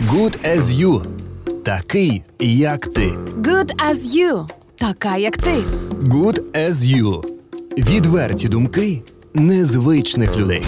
Good as you. Такий, як ти. Good as you. Така, як ти. Good as you. Відверті думки незвичних людей.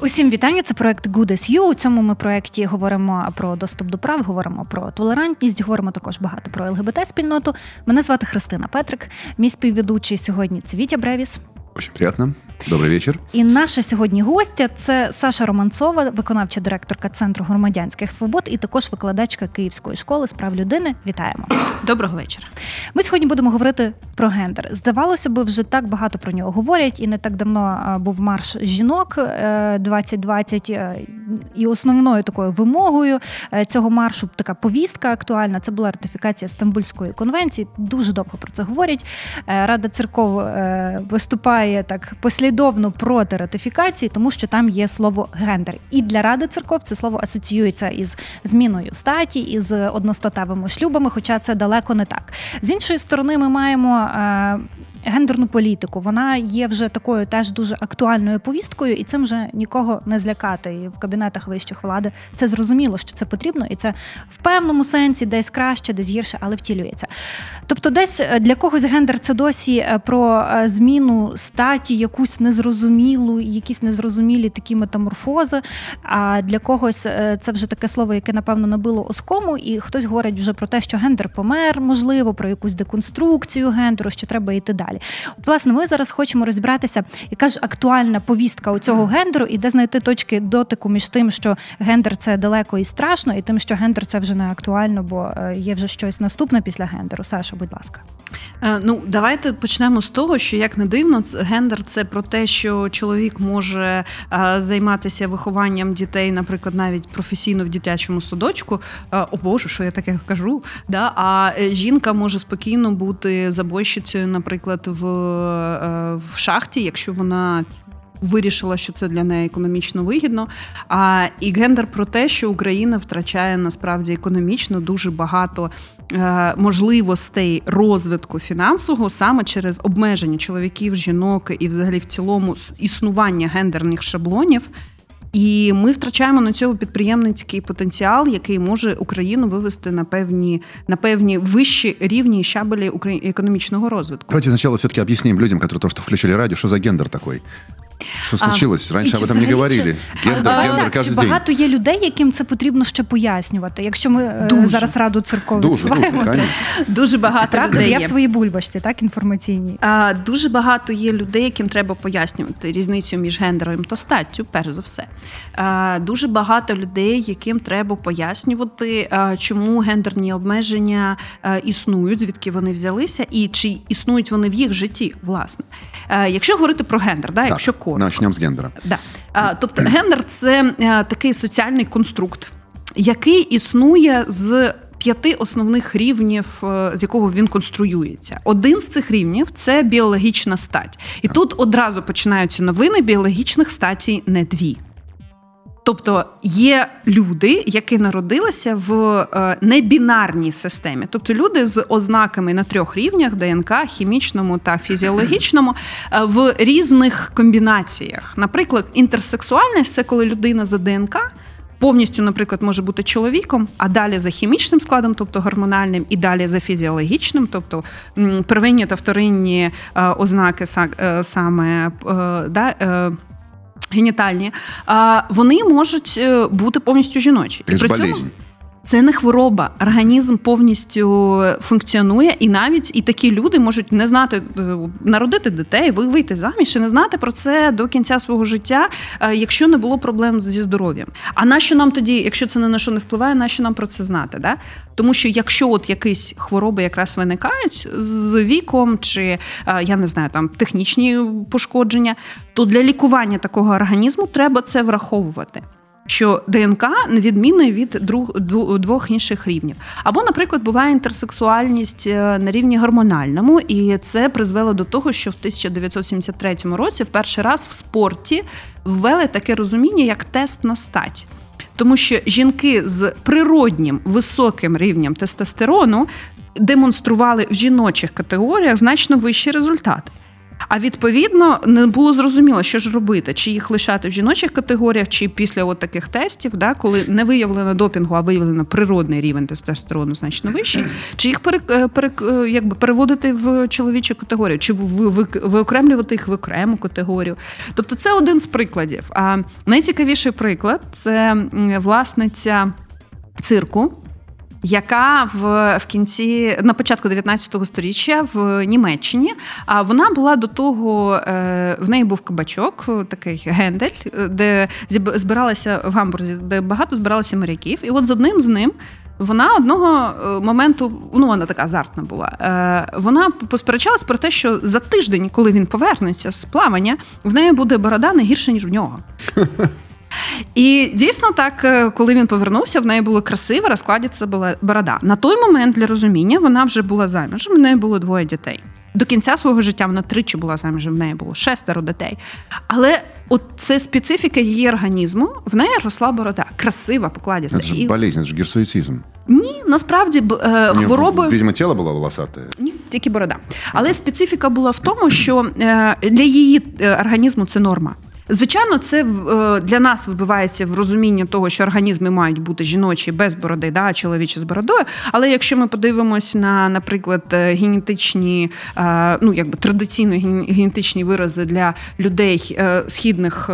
Усім вітання. Це проект Good as You. У цьому ми проекті говоримо про доступ до прав, говоримо про толерантність, говоримо також багато про ЛГБТ спільноту. Мене звати Христина Петрик. Мій співведучий сьогодні це Вітя Бревіс. Очень приятно. Добрий вечір. І наша сьогодні гостя це Саша Романцова, виконавча директорка Центру громадянських свобод і також викладачка Київської школи з прав людини. Вітаємо. Доброго вечора. Ми сьогодні будемо говорити про гендер. Здавалося би, вже так багато про нього говорять, і не так давно був марш жінок 2020, е, е, і основною такою вимогою е, цього маршу така повістка актуальна. Це була ратифікація Стамбульської конвенції. Дуже довго про це говорять. Рада церков виступає так послідовно проти ратифікації, тому що там є слово гендер. І для ради церков це слово асоціюється із зміною статі, із одностатевими шлюбами, хоча це далеко не так. З іншої сторони, ми маємо е, гендерну політику. Вона є вже такою теж дуже актуальною повісткою, і цим вже нікого не злякати. І в кабінетах вищих влади це зрозуміло, що це потрібно, і це в певному сенсі десь краще, десь гірше, але втілюється. Тобто, десь е, для когось гендер це досі е, про зміну статі, якусь незрозумілу, якісь незрозумілі такі метаморфози. А для когось це вже таке слово, яке напевно набило оскому, і хтось говорить вже про те, що гендер помер, можливо, про якусь деконструкцію гендеру, що треба йти далі. От, власне, ми зараз хочемо розібратися, яка ж актуальна повістка у цього гендеру, і де знайти точки дотику між тим, що гендер це далеко і страшно, і тим, що гендер це вже не актуально, бо е, є вже щось наступне після гендеру. Саша, будь ласка. Е, ну, давайте почнемо з того, що як не дивно, гендер це про те, що чоловік може е, займатися вихованням дітей, наприклад, навіть професійно в дитячому садочку. О Боже, що я таке кажу? Да? А жінка може спокійно бути забойщицею, наприклад, в, е, в шахті, якщо вона. Вирішила, що це для неї економічно вигідно. А і гендер про те, що Україна втрачає насправді економічно дуже багато е, можливостей розвитку фінансового саме через обмеження чоловіків, жінок і, взагалі, в цілому існування гендерних шаблонів. І ми втрачаємо на цьому підприємницький потенціал, який може Україну вивести на певні на певні вищі рівні щабелі економічного розвитку. Давайте спочатку все-таки об'яснимо людям, які то, що включили радіо, що за гендер такий. Що случилось? Раніше об этом не говорили. Гендер, а, гендер кожен Чи багато є людей, яким це потрібно ще пояснювати? Якщо ми е, дуже. зараз раду церков дуже, дуже, дуже багато Правда? людей. Я в своїй бульбашці, так інформаційній. А, Дуже багато є людей, яким треба пояснювати різницю між гендером та статтю, перш за все. А, Дуже багато людей, яким треба пояснювати, а, чому гендерні обмеження а, існують, звідки вони взялися, і чи існують вони в їх житті, власне. А, якщо говорити про гендер, да, так. якщо коротко. Начнемо з гендера. Да. А, Тобто, гендер це е, такий соціальний конструкт, який існує з. П'яти основних рівнів, е, з якого він конструюється. Один з цих рівнів це біологічна стать. І тут одразу починаються новини біологічних статей не дві. Тобто є люди, які народилися в е, небінарній системі, тобто люди з ознаками на трьох рівнях ДНК, хімічному та фізіологічному, е, в різних комбінаціях. Наприклад, інтерсексуальність це коли людина за ДНК. Повністю, наприклад, може бути чоловіком, а далі за хімічним складом, тобто гормональним, і далі за фізіологічним, тобто первинні та вторинні е, ознаки саме да, генітальні, вони можуть е, бути повністю жіночі. І при цьому це не хвороба, організм повністю функціонує, і навіть і такі люди можуть не знати, е, народити дітей, вийти заміж і не знати про це до кінця свого життя, е, якщо не було проблем зі здоров'ям. А нащо нам тоді, якщо це ні на що не впливає, нащо нам про це знати? Да? Тому що якщо от якісь хвороби якраз виникають з віком, чи е, я не знаю, там технічні пошкодження, то для лікування такого організму треба це враховувати що ДНК невідмінне від двох інших рівнів. Або, наприклад, буває інтерсексуальність е, на рівні гормональному, і це призвело до того, що в 1973 році в перший раз в спорті ввели таке розуміння, як тест на стать. Тому що жінки з природнім високим рівнем тестостерону демонстрували в жіночих категоріях значно вищі результати. А відповідно не було зрозуміло, що ж робити, чи їх лишати в жіночих категоріях, чи після от таких тестів, да, коли не виявлено допінгу, а виявлено природний рівень тестостерону значно вищий, чи їх пере, пере, е, якби переводити в чоловічу категорію, чи виокремлювати їх в окрему категорію. Тобто, це один з прикладів. А найцікавіший приклад це власниця цирку яка в в кінці на початку 19 століття в Німеччині. А вона була до того, е, в неї був кабачок, такий гендель, де збиралися в гамбурзі, де багато збиралися моряків. І от з одним з ним. Вона одного е, моменту, ну вона така азартна була. Е, Вона посперечалась про те, що за тиждень, коли він повернеться з плавання, в неї буде борода не гірше ніж в нього. І дійсно так, е, коли він повернувся, в неї було красива, розкладіться була борода. На той момент для розуміння вона вже була заміжем, в неї було двоє дітей. До кінця свого життя вона тричі була заміжем, в неї було шестеро дітей. Але от це специфіка її організму, в неї росла борода, красива, покладіста. Це ж болезнь, це ж гірсуїцизм. Ні, насправді е, хвороби... Видимо, тіло було волосате? Ні, тільки борода. Але специфіка була в тому, що е, для її е, організму це норма. Звичайно, це е, для нас вибивається в розуміння того, що організми мають бути жіночі без бороди, да, чоловічі з бородою. Але якщо ми подивимось на, наприклад, е, генетичні, е, ну якби традиційно генетичні вирази для людей східних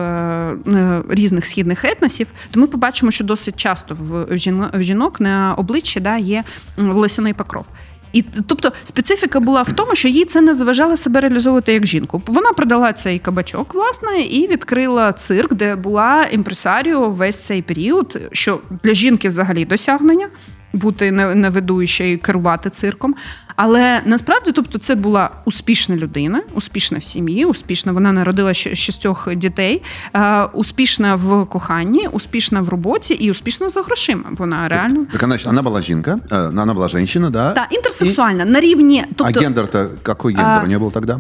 різних східних етносів, то ми побачимо, що досить часто в жінок на обличчі да, є волосяний покров. І тобто специфіка була в тому, що їй це не заважало себе реалізовувати як жінку. Вона продала цей кабачок, власне, і відкрила цирк, де була імпресаріо весь цей період, що для жінки взагалі досягнення бути неведуючою і керувати цирком. Але насправді, тобто, це була успішна людина, успішна в сім'ї, успішна. Вона народила шістьох дітей, е, успішна в коханні, успішна в роботі і успішна за грошима. Вона реально так, так вона була жінка, е, вона була жінка, да? Так, інтерсексуальна і... на рівні. Тобто... А гендер-то, який гендер у неї був тоді?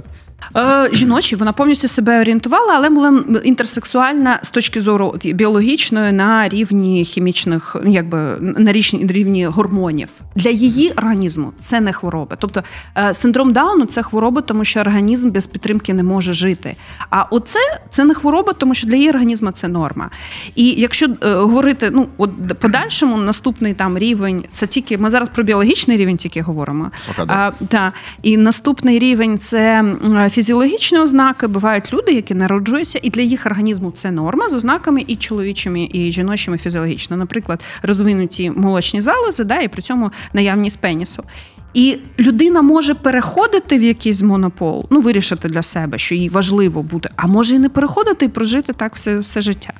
Е, жіночі. Вона повністю себе орієнтувала, але була інтерсексуальна з точки зору біологічної на рівні хімічних, якби на рівні гормонів. Для її організму це не хвороба. Тобто е, синдром Дауну це хвороба, тому що організм без підтримки не може жити. А оце це не хвороба, тому що для її організму це норма. І якщо е, говорити, ну от подальшому наступний там рівень, це тільки ми зараз про біологічний рівень тільки говоримо. А, та, І наступний рівень це фізіологічні ознаки. Бувають люди, які народжуються, і для їх організму це норма з ознаками і чоловічими, і жіночими фізіологічно. Наприклад, розвинуті молочні залози, да, і при цьому наявність пенісу. І людина може переходити в якийсь монопол, ну вирішити для себе, що їй важливо бути, а може і не переходити і прожити так все все життя.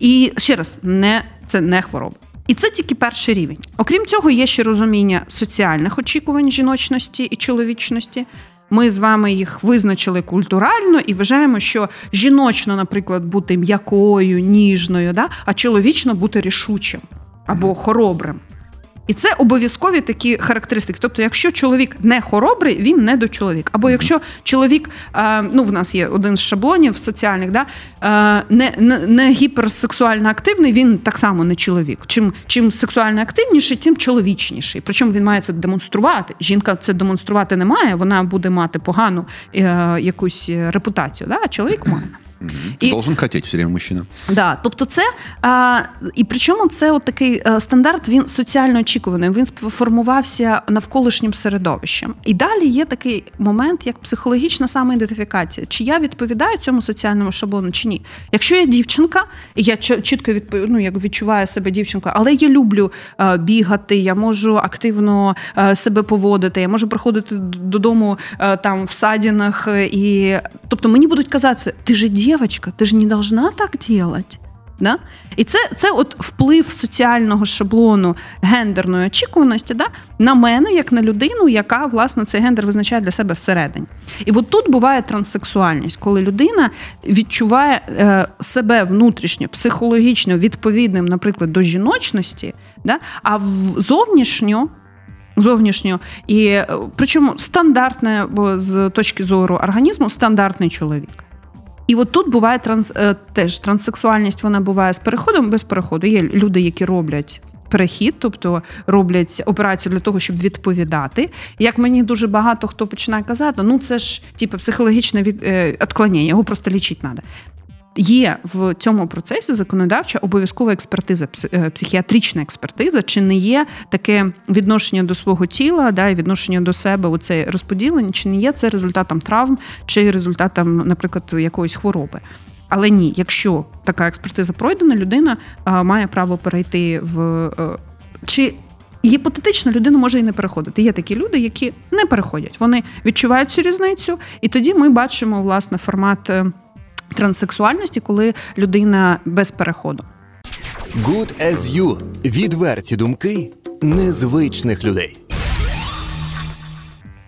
І ще раз, не це не хвороба. І це тільки перший рівень. Окрім цього, є ще розуміння соціальних очікувань жіночності і чоловічності. Ми з вами їх визначили культурально і вважаємо, що жіночно, наприклад, бути м'якою, ніжною, да? а чоловічно бути рішучим або хоробрим. І це обов'язкові такі характеристики. Тобто, якщо чоловік не хоробрий, він не до чоловік. Або якщо чоловік, ну в нас є один з шаблонів соціальних, да, не не, не гіперсексуально активний, він так само не чоловік. Чим чим сексуально активніший, тим чоловічніший. Причому він має це демонструвати. Жінка це демонструвати не має, вона буде мати погану е, якусь репутацію. Да? А чоловік має. І, Должен хотіти все время мужчина. Да, тобто це а, і причому це от такий е, стандарт, він соціально очікуваний. Він формувався навколишнім середовищем. І далі є такий момент, як психологічна самоідентифікація. Чи я відповідаю цьому соціальному шаблону, чи ні? Якщо я дівчинка, і я чітко відпов... ну, як відчуваю себе дівчинкою, але я люблю а, бігати, я можу активно а, себе поводити, я можу приходити додому там в садінах, і тобто мені будуть казати, ти же дівчинка, девочка, ти ж не должна так делать. Да? І це це от вплив соціального шаблону гендерної очікуваності да, на мене, як на людину, яка власне цей гендер визначає для себе всередині. І от тут буває транссексуальність, коли людина відчуває е, себе внутрішньо, психологічно відповідним, наприклад, до жіночності, да, а зовнішньо. Зовнішньо і е, причому стандартне, бо з точки зору організму, стандартний чоловік. І от тут буває транс, е, теж транссексуальність, вона буває з переходом без переходу. Є люди, які роблять перехід, тобто роблять операцію для того, щоб відповідати. Як мені дуже багато хто починає казати, ну це ж типу, психологічне від, е, відклонення, його просто лічити треба. Є в цьому процесі законодавча обов'язкова експертиза, е, психіатрична експертиза, чи не є таке відношення до свого тіла, да, і відношення до себе у це розподілення, чи не є це результатом травм, чи результатом, наприклад, якоїсь хвороби. Але ні, якщо така експертиза пройдена, людина а, має право перейти в а, е, чи. Гіпотетично людина може і не переходити. Є такі люди, які не переходять. Вони відчувають цю різницю, і тоді ми бачимо власне формат е, транссексуальності, коли людина без переходу. Good as you. відверті думки незвичних людей.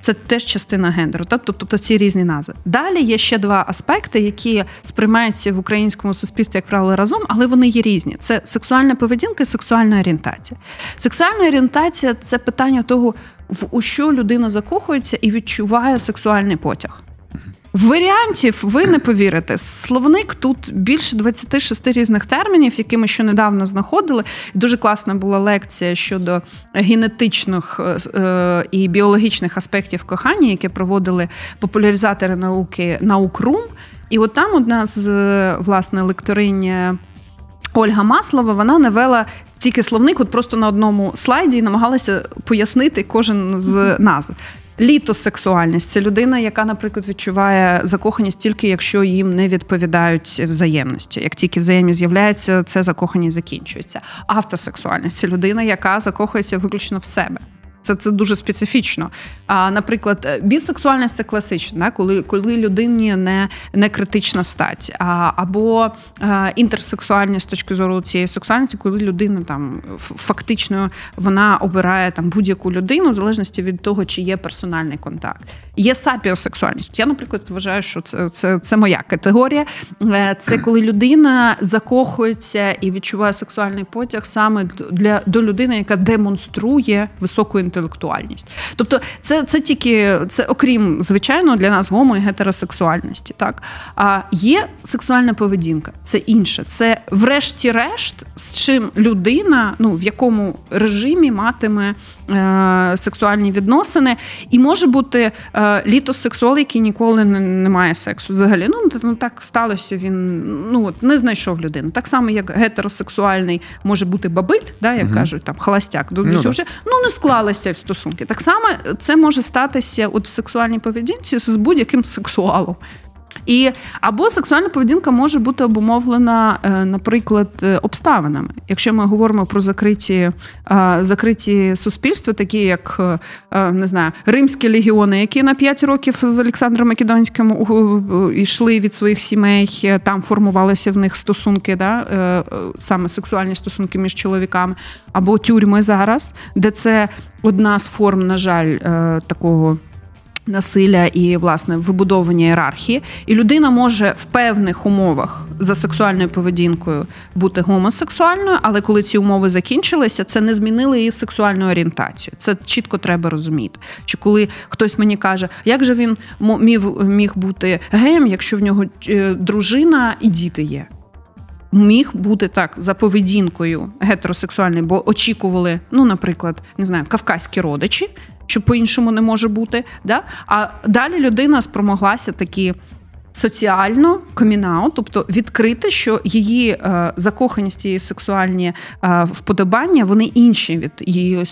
Це теж частина гендеру, тобто, тобто ці різні назви. Далі є ще два аспекти, які сприймаються в українському суспільстві, як правило, разом, але вони є різні. Це сексуальна поведінка і сексуальна орієнтація. Сексуальна орієнтація це питання того, в у що людина закохується і відчуває сексуальний потяг. Варіантів ви не повірите. Словник тут більше 26 різних термінів, які ми ще недавно знаходили. Дуже класна була лекція щодо генетичних е, і біологічних аспектів кохання, які проводили популяризатори науки Наукрум. І от там одна з власне лекторинь Ольга Маслова вона навела тільки словник, от просто на одному слайді і намагалася пояснити кожен з назв. Літосексуальність це людина, яка, наприклад, відчуває закоханість тільки якщо їм не відповідають взаємності. Як тільки взаємність з'являється, це закоханість закінчується. Автосексуальність це людина, яка закохується виключно в себе. Це це дуже специфічно. А, Наприклад, е, бісексуальність це класично, да? коли коли людині не не критична стать, а, або а, е, інтерсексуальність з точки зору цієї сексуальності, коли людина там фактично вона обирає там будь-яку людину в залежності від того, чи є персональний контакт. Є сапіосексуальність. Я, наприклад, вважаю, що це, це, це моя категорія. Е, це коли людина закохується і відчуває сексуальний потяг саме для до людини, яка демонструє високу інтелектуальність. Тобто, це це тільки це, окрім звичайно, для нас гомо і гетеросексуальності. Так а є сексуальна поведінка, це інше. Це, врешті-решт, з чим людина, ну в якому режимі матиме е, сексуальні відносини, і може бути е, літосексуал, який ніколи не, не має сексу. Взагалі, ну ну так сталося. Він ну от не знайшов людину. Так само, як гетеросексуальний може бути бабиль, да, як угу. кажуть, там холостяк. Ну, вже ну не склалися в стосунки. Так само це може статися от в сексуальній поведінці з будь-яким сексуалом. І або сексуальна поведінка може бути обумовлена, е, наприклад, е, обставинами. Якщо ми говоримо про закриті е, закриті суспільства, такі як не знаю, римські легіони, які на 5 років з Олександром Македонським йшли від своїх сімей, там формувалися в них стосунки, да, саме сексуальні стосунки між чоловіками, або тюрми зараз, де це одна з форм, на жаль, такого. Насилля і власне вибудовані ієрархії, і людина може в певних умовах за сексуальною поведінкою бути гомосексуальною, але коли ці умови закінчилися, це не змінило її сексуальну орієнтацію. Це чітко треба розуміти. Що коли хтось мені каже, як же він міг міг бути геєм, якщо в нього е, дружина і діти є. Міг бути так за поведінкою гетеросексуальною, бо очікували, ну, наприклад, не знаю, кавказькі родичі, що по-іншому не може бути. Да? А далі людина спромоглася такі. Соціально комінаут, тобто відкрити, що її е, закоханість, її сексуальні е, вподобання, вони інші від її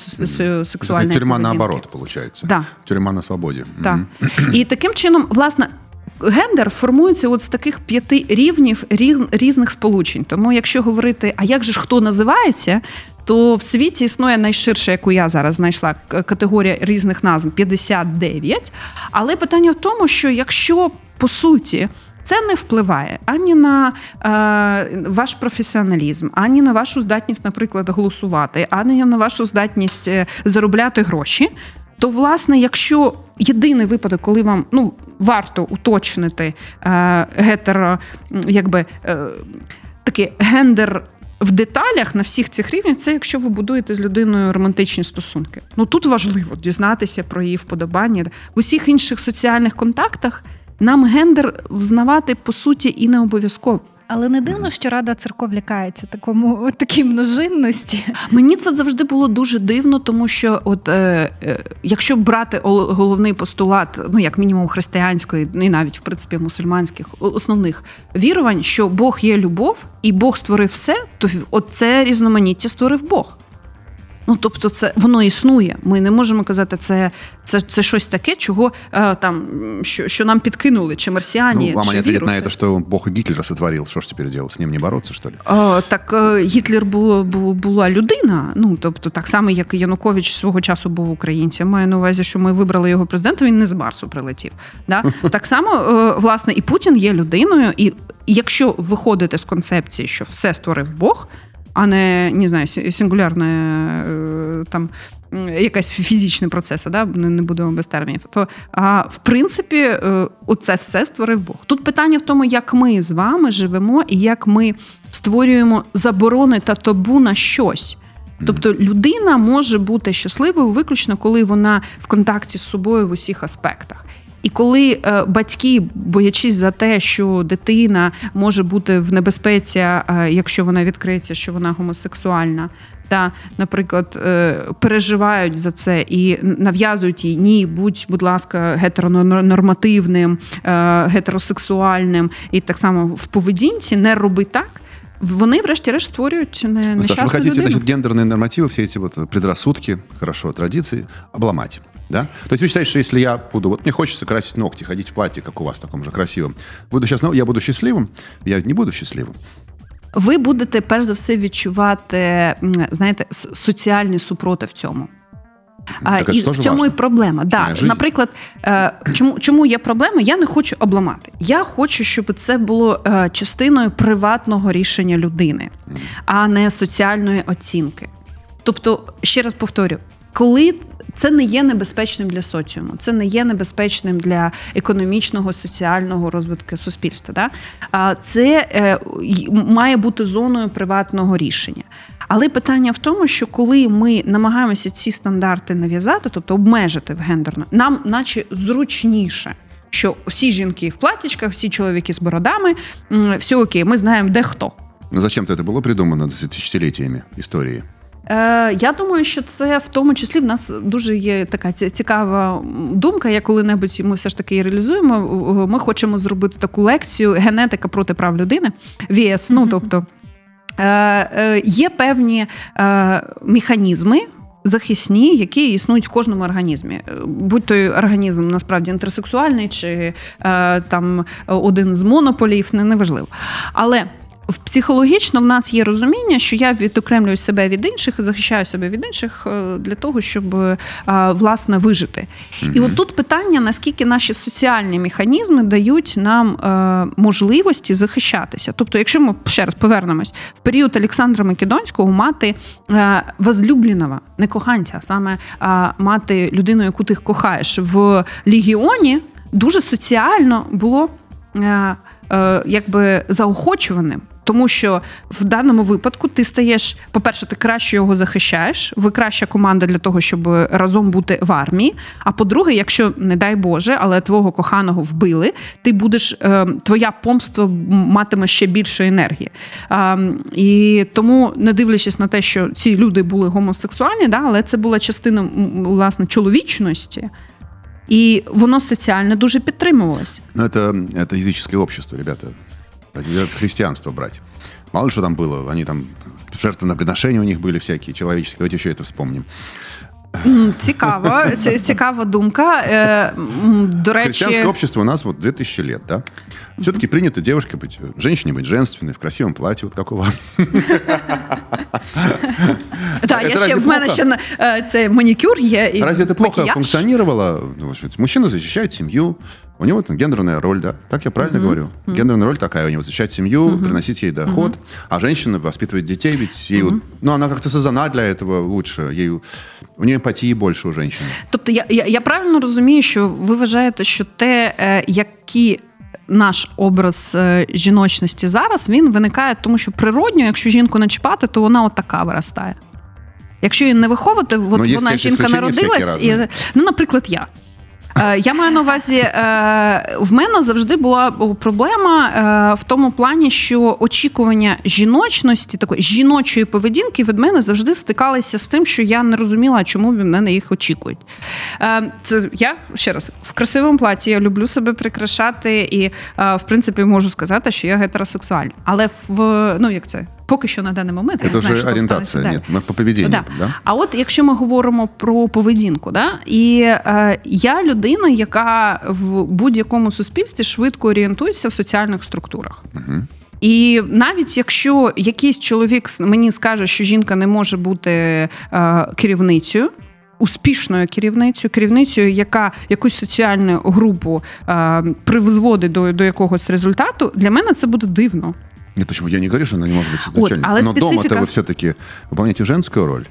сексуальної Тюрма наоборот, виходить. Да. Тюрма на свободі. Mm І таким чином, власне, гендер формується от з таких п'яти рівнів різних сполучень. Тому, якщо говорити, а як же ж хто називається, то в світі існує найширша, яку я зараз знайшла категорія різних назв 59. Але питання в тому, що якщо по суті. Це не впливає ані на е, ваш професіоналізм, ані на вашу здатність, наприклад, голосувати, ані на вашу здатність е, заробляти гроші. То, власне, якщо єдиний випадок, коли вам ну варто уточнити е, гетеро, якби е, такий гендер в деталях на всіх цих рівнях це якщо ви будуєте з людиною романтичні стосунки. Ну тут важливо дізнатися про її вподобання. В усіх інших соціальних контактах нам гендер взнавати по суті і не обов'язково. Але не дивно, що Рада церков лякається такому такій множинності. Мені це завжди було дуже дивно, тому що, от е, е, якщо брати головний постулат, ну як мінімум християнської, ну, і навіть в принципі мусульманських основних вірувань, що Бог є любов і Бог створив все, то оце різноманіття створив Бог. Ну тобто, це воно існує. Ми не можемо казати, це це, це щось таке, чого е, там що що нам підкинули, чи марсіані. Ну, вам чи ответят на це, що Бог Гітлера сотворив. Що ж тепер робити? З ним не боротися, що ли? Е, так е, Гітлер було, була людина. Ну тобто, так само, як і Янукович свого часу був українцем. Маю на увазі, що ми вибрали його президентом, він не з Марсу прилетів. Да? Так само, е, власне, і Путін є людиною, і якщо виходити з концепції, що все створив Бог а не не знаю, сингулярне е, там якась фізичні процеси, да? не будемо без термінів. То а в принципі, е, оце все створив Бог. Тут питання в тому, як ми з вами живемо і як ми створюємо заборони та табу на щось. Тобто людина може бути щасливою виключно, коли вона в контакті з собою в усіх аспектах. І коли е, батьки, боячись за те, що дитина може бути в небезпеці, е, якщо вона відкриється, що вона гомосексуальна, та, наприклад, е, переживають за це і нав'язують їй ні, будь, будь ласка, гетеронормативним, гетеросексуальним, і так само в поведінці не роби так. Вони, врешті-решт, створюють не ну, Саша, вы хотите, людину. значит, гендерные нормативы, все эти вот предрассудки, хорошо, традиции обломать, да? То есть вы считаете, что если я буду, вот мне хочется красить ногти, ходить в платье, как у вас, таком же красивом, буду сейчас, ну, я буду счастливым, я не буду счастливым. Ви будете перш за все відчувати, знаєте, соціальний супротив цьому. Так, і в цьому і проблема. Да. Наприклад, е, чому чому є проблема? Я не хочу обламати. Я хочу, щоб це було е, частиною приватного рішення людини, а не соціальної оцінки. Тобто, ще раз повторю, коли це не є небезпечним для соціуму, це не є небезпечним для економічного, соціального розвитку суспільства. Да? А це е, має бути зоною приватного рішення. Але питання в тому, що коли ми намагаємося ці стандарти нав'язати, тобто обмежити в гендерно, нам наче зручніше. Що всі жінки в платічках, всі чоловіки з бородами, все окей, ми знаємо, де хто. Ну зачем це було придумано тисячоліттями історії? Е, Я думаю, що це в тому числі в нас дуже є така цікава думка. Я коли-небудь ми все ж таки реалізуємо. Ми хочемо зробити таку лекцію генетика проти прав людини. ВІС, ну тобто. Е, е, є певні е, механізми. Захисні, які існують в кожному організмі, будь той організм насправді інтерсексуальний чи там один з монополів, не неважливо. Але психологічно в нас є розуміння, що я відокремлюю себе від інших і захищаю себе від інших е, для того, щоб е, власне вижити. Mm-hmm. І от тут питання: наскільки наші соціальні механізми дають нам е, можливості захищатися. Тобто, якщо ми ще раз повернемось в період Олександра Македонського, мати возлюбленого, не коханця, а саме мати людину, яку ти кохаєш в легіоні, дуже соціально було. Якби заохочуваним тому що в даному випадку ти стаєш, по-перше, ти краще його захищаєш, ви краща команда для того, щоб разом бути в армії. А по-друге, якщо, не дай Боже, але твого коханого вбили, ти будеш, е, твоя помство матиме ще більше енергії. І тому, не дивлячись на те, що ці люди були гомосексуальні, але це була частина власне чоловічності. І воно соціально дуже підтримувалось. Ну, це, це язичне общество, ребята. христианство брать. Мало ли что там было. Они там жертвоприношения у них были всякие человеческие. Давайте еще это вспомним. Цікаво, цікава думка. Е, до речі... Христианское общество у нас вот 2000 лет, да? Все-таки принято девушке быть, женщине быть женственной, в красивом платье, вот как у вас. Да, я ще, в мене ще це манікюр є. Разве это плохо функционировало? Мужчина защищает семью, у него там гендерная роль, да? Так я правильно говорю? Гендерная роль такая у него, защищать семью, приносить ей доход, а женщина воспитывает детей, ведь ей, ну, она как-то создана для этого лучше, ею у нее емпатії більше у жінки. Тобто, я, я я, правильно розумію, що ви вважаєте, що те, е, які наш образ е, жіночності зараз, він виникає, тому що природньо, якщо жінку не чіпати, то вона от така виростає. Якщо її не виховувати, от ну, вона жінка народилась, і, ну, наприклад, я. Е, Я маю на увазі, е, в мене завжди була проблема е, в тому плані, що очікування жіночності, такої жіночої поведінки від мене завжди стикалися з тим, що я не розуміла, чому від мене їх очікують. Це я ще раз в красивому платі я люблю себе прикрашати, і в принципі можу сказати, що я гетеросексуальна. Але в ну як це поки що на даний момент я Это не знаю, уже що там ориентация. станеться Нет, далі. мы по поведению. Да. Да? А от якщо ми говоримо про поведінку, да, і е, я людина, яка в будь-якому суспільстві швидко орієнтується в соціальних структурах. Мгм. І навіть якщо якийсь чоловік мені скаже, що жінка не може бути е, керівницею. Успішною керівницею, керівницею, яка якусь соціальну групу е, призводить до, до якогось результату, для мене це буде дивно. Нет, почему? Я не говорю, что она не может быть Вот, начальником. але Но дома-то специфика- вы все-таки выполняете женскую роль.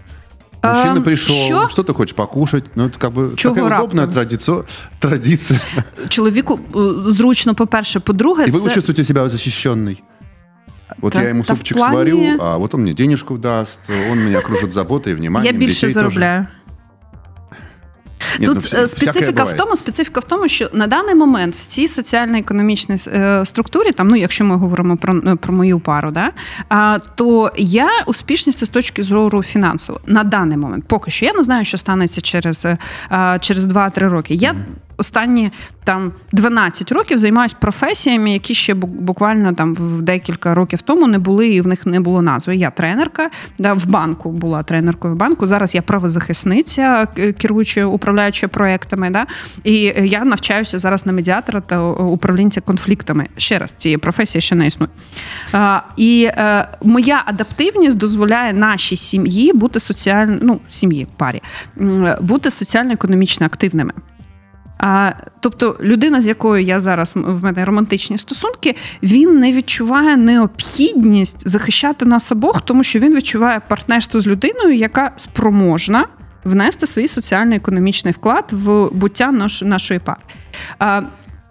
А, Мужчина пришел, що? что ты хочешь покушать? Ну, это как бы Чего такая раптом? удобная традиция. традиция. Чоловіку е, зручно, по-перше, по-друге, И вы це... чувствуете себя защищенной. Вот Да- я ему супчик плане- сварю, а вот он мне денежку даст, он меня окружит заботой и Я вниманием. більше детей тоже. Нет, Тут ну, вся- е, специфіка в тому, специфіка в тому, що на даний момент в цій соціально-економічній е, структурі, там, ну, якщо ми говоримо про, е, про мою пару, да, то я успішність з точки зору фінансово на даний момент. Поки що я не знаю, що станеться через, через 2-3 роки. Я останні там 12 років займаюся професіями, які ще буквально там в декілька років тому не були, і в них не було назви. Я тренерка, да, в банку була тренеркою в банку. Зараз я правозахисниця, к- керуючи управляючи проектами. Да? І е, я навчаюся зараз на медіатора та е, управлінця конфліктами. Ще раз, цієї професії ще не існує. А, і е, моя адаптивність дозволяє нашій сім'ї бути соціально, ну, сім'ї парі, бути соціально-економічно активними. А, тобто людина, з якою я зараз в мене романтичні стосунки, він не відчуває необхідність захищати нас обох, тому що він відчуває партнерство з людиною, яка спроможна внести свій соціально-економічний вклад в буття наш, нашої пари. А,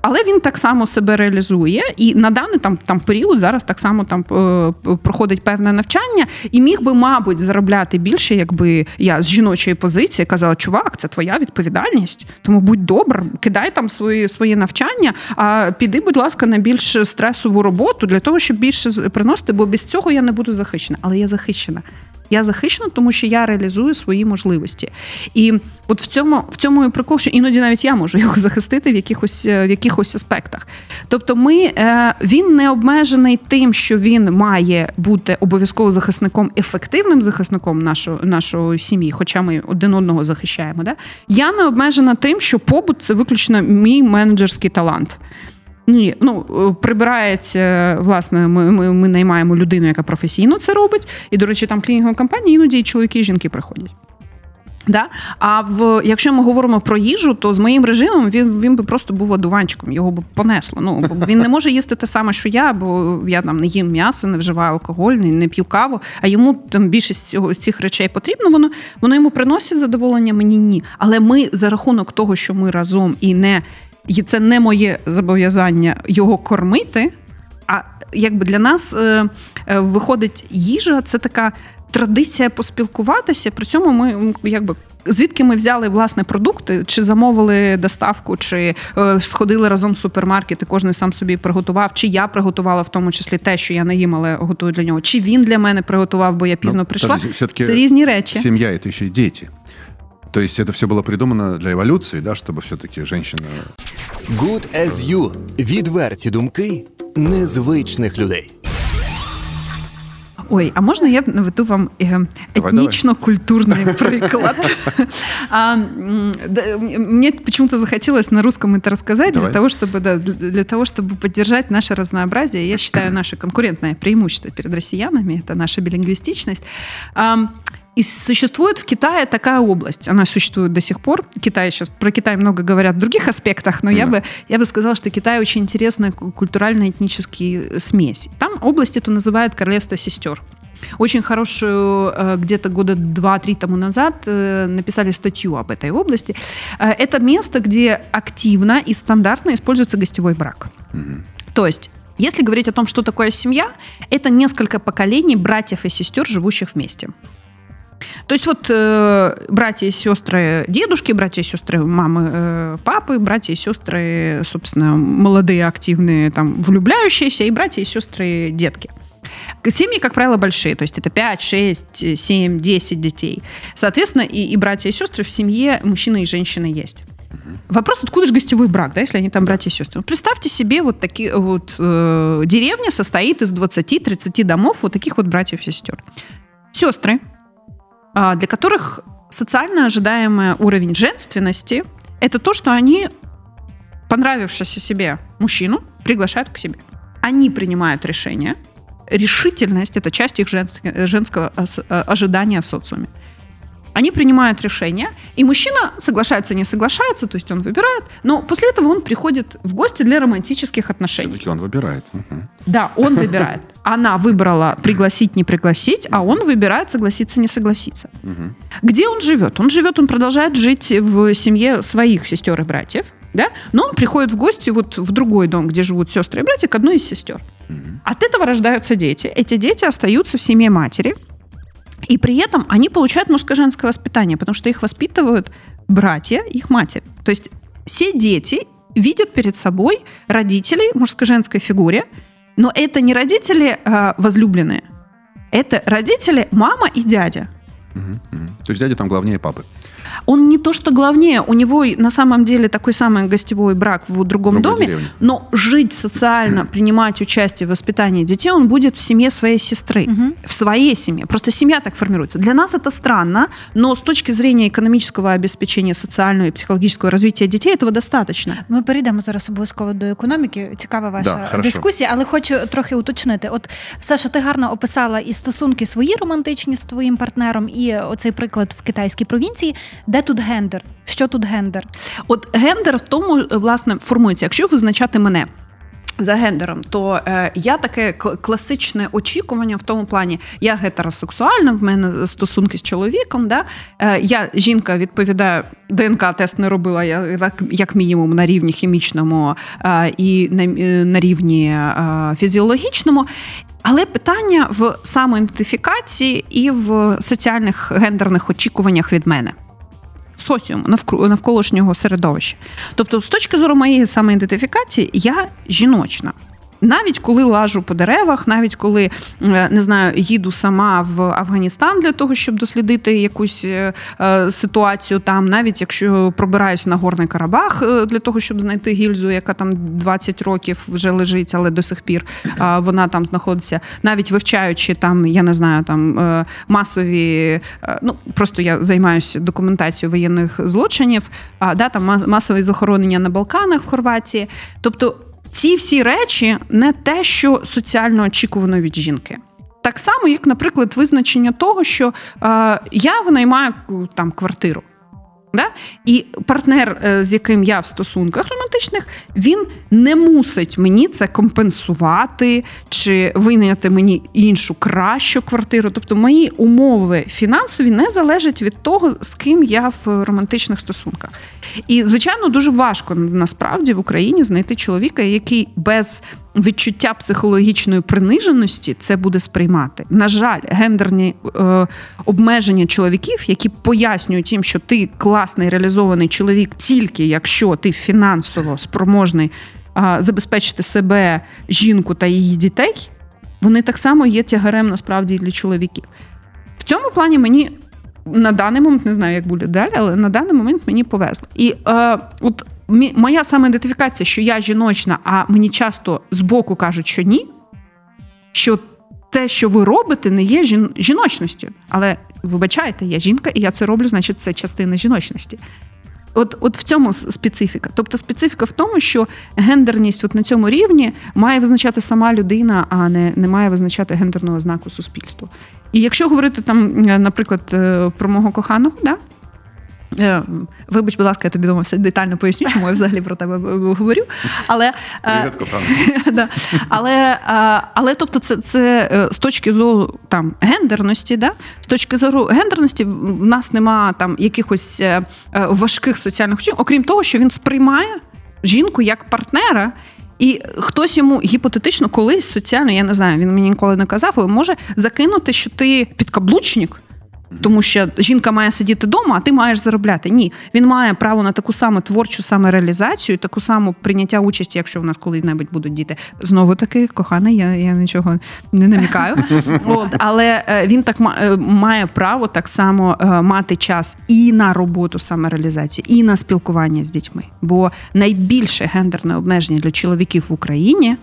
але він так само себе реалізує, і на даний там, там період зараз так само там е, проходить певне навчання, і міг би, мабуть, заробляти більше, якби я з жіночої позиції казала: чувак, це твоя відповідальність. Тому будь добр, кидай там свої свої навчання, а піди, будь ласка, на більш стресову роботу для того, щоб більше приносити, бо без цього я не буду захищена. Але я захищена. Я захищена, тому що я реалізую свої можливості. І от в цьому в цьому і прикол, що іноді навіть я можу його захистити в якихось е, в якихось аспектах. Тобто, ми е, він не обмежений тим, що він має бути обов'язково захисником, ефективним захисником нашої нашої сім'ї, хоча ми один одного захищаємо. Да? Я не обмежена тим, що побут це виключно мій менеджерський талант. Ні, ну е, прибирається, власне, ми, ми, ми наймаємо людину, яка професійно це робить. І, до речі, там клінінгові компанії іноді і чоловіки, і жінки приходять. Да? А в якщо ми говоримо про їжу, то з моїм режимом він, він би просто був одуванчиком, його б понесло. Ну він не може їсти те саме, що я, бо я там не їм м'ясо, не вживаю алкоголь, не, не п'ю каву. А йому там більшість цього цих речей потрібно. Воно воно йому приносить задоволення, мені ні. Але ми за рахунок того, що ми разом і не і це не моє зобов'язання його кормити. А якби для нас е, е, виходить їжа, це така традиція поспілкуватися. При цьому ми якби. Звідки ми взяли власне продукти, чи замовили доставку, чи е, сходили разом в супермаркет, і кожен сам собі приготував, чи я приготувала в тому числі те, що я не їм, але готую для нього, чи він для мене приготував, бо я пізно Ну, прийшла. Це різні речі. Семья это еще и дети. То есть это все было придумано для эволюции, да, чтобы все-таки женщина... Good as you. Відверті думки незвичних людей. Ой, а можна я наведу вам этнично-культурный приклад? А, да, Мне почему-то захотелось на русском это рассказать для Давай. того, чтобы да, для для того, чтобы поддержать наше разнообразие. Я считаю наше конкурентное преимущество перед россиянами это наша билингвистичность. А, И существует в Китае такая область, она существует до сих пор. Китай сейчас про Китай много говорят в других аспектах, но я Да. бы я бы сказала, что Китай очень интересная ку- культурально-этнический смесь. Там область эту называют королевство сестер. Очень хорошую, э, где-то года два-три тому назад э, написали статью об этой области. Э, Это место, где активно и стандартно используется гостевой брак. То есть если говорить о том, что такое семья, это несколько поколений братьев и сестер, живущих вместе. То есть вот э, братья и сестры дедушки, братья и сестры мамы, э, папы, братья и сестры, собственно, молодые, активные, там, влюбляющиеся, и братья и сестры детки. Семьи, как правило, большие, то есть это 5, 6, 7, 10 детей. Соответственно, и, и братья и сестры в семье мужчина и женщина есть. Вопрос, откуда же гостевой брак, да, если они там братья и сестры. Представьте себе, вот такие вот э, деревня состоит из 20-30 домов вот таких вот братьев и сестер. Сестры, для которых социально ожидаемый уровень женственности – это то, что они понравившегося себе мужчину приглашают к себе. Они принимают решение. Решительность – это часть их женского ожидания в социуме. Они принимают решение, и мужчина соглашается, не соглашается, то есть он выбирает, но после этого он приходит в гости для романтических отношений. Все-таки он выбирает. Да, он выбирает. Она выбрала пригласить, не пригласить, а он выбирает согласиться, не согласиться. Где он живет? Он живет, он продолжает жить в семье своих сестер и братьев, да? но он приходит в гости вот в другой дом, где живут сестры и братья, к одной из сестер. От этого рождаются дети. Эти дети остаются в семье матери, и при этом они получают мужско-женское воспитание, потому что их воспитывают братья, их матери. То есть все дети видят перед собой родителей мужско-женской фигуре, но это не родители э, возлюбленные, это родители мама и дядя. Угу, угу. То есть дядя там главнее папы он не то что главнее, у него на самом деле такой самый гостевой брак в другом доме, деревне. но жить социально, принимать участие в воспитании детей он будет в семье своей сестры, угу. в своей семье. Просто семья так формируется. Для нас это странно, но с точки зрения экономического обеспечения социального и психологического развития детей этого достаточно. Ми перейдемо зараз обов'язково до економіки. Цікава ваша да, дискусія, але хочу трохи уточнити. От Саша, ти гарно описала і стосунки свої романтичні з твоїм партнером, і оцей приклад в китайській провінції. Де тут гендер? Що тут гендер? От гендер в тому власне формується, якщо визначати мене. За гендером, то е, я таке класичне очікування в тому плані, я гетеросексуальна, в мене стосунки з чоловіком. Да? Е, я жінка відповідаю, ДНК-тест не робила я як мінімум на рівні хімічному е, і на, е, на рівні е, фізіологічному. Але питання в самоідентифікації і в соціальних гендерних очікуваннях від мене соціуму, навколишнього середовища. Тобто, з точки зору моєї самоідентифікації, я жіночна. Навіть коли лажу по деревах, навіть коли е, не знаю, їду сама в Афганістан для того, щоб дослідити якусь е, е, ситуацію там, навіть якщо пробираюсь на горний Карабах для того, щоб знайти гільзу, яка там 20 років вже лежить, але до сих пір вона там знаходиться, навіть вивчаючи там, я не знаю, там масові, ну просто я займаюся документацією воєнних злочинів, а да там масові захоронення на Балканах в Хорватії, тобто. Ці всі речі не те, що соціально очікувано від жінки. Так само, як, наприклад, визначення того, що е, я винаймаю там квартиру. Да? І партнер, е, з яким я в стосунках романтичних, він не мусить мені це компенсувати чи винайняти мені іншу кращу квартиру. Тобто мої умови фінансові не залежать від того, з ким я в романтичних стосунках. І, звичайно, дуже важко насправді в Україні знайти чоловіка, який без відчуття психологічної приниженості це буде сприймати. На жаль, гендерні е, обмеження чоловіків, які пояснюють їм, що ти класний реалізований чоловік, тільки якщо ти фінансово спроможний е, забезпечити себе, жінку та її дітей, вони так само є тягарем насправді для чоловіків. В цьому плані мені. На даний момент не знаю, як буде далі, але на даний момент мені повезло. І е, от моя самоідентифікація, що я жіночна, а мені часто збоку кажуть, що ні. Що те, що ви робите, не є жін... жіночністю. Але вибачайте, я жінка, і я це роблю, значить, це частина жіночності. От от в цьому специфіка. Тобто специфіка в тому, що гендерність от на цьому рівні має визначати сама людина, а не не має визначати гендерного знаку суспільства. І якщо говорити там, наприклад, е, про мого коханого, да, Е, вибач, будь ласка, я тобі думав, все детально поясню, чому я взагалі про тебе говорю. Але е, да, але, е, але тобто, це це з точки зору там гендерності, да? з точки зору гендерності, в нас нема там якихось важких соціальних вчинків, окрім того, що він сприймає жінку як партнера. І хтось йому гіпотетично колись соціально, я не знаю, він мені ніколи не казав, але може закинути, що ти підкаблучник, Тому що жінка має сидіти вдома, а ти маєш заробляти. Ні, він має право на таку саму творчу самореалізацію, таку саму прийняття участі, якщо в нас колись-небудь будуть діти. Знову таки, коханий, я я нічого не намікаю. От, Але е, він так е, має право так само е, мати час і на роботу самореалізації, і на спілкування з дітьми. Бо найбільше гендерне обмеження для чоловіків в Україні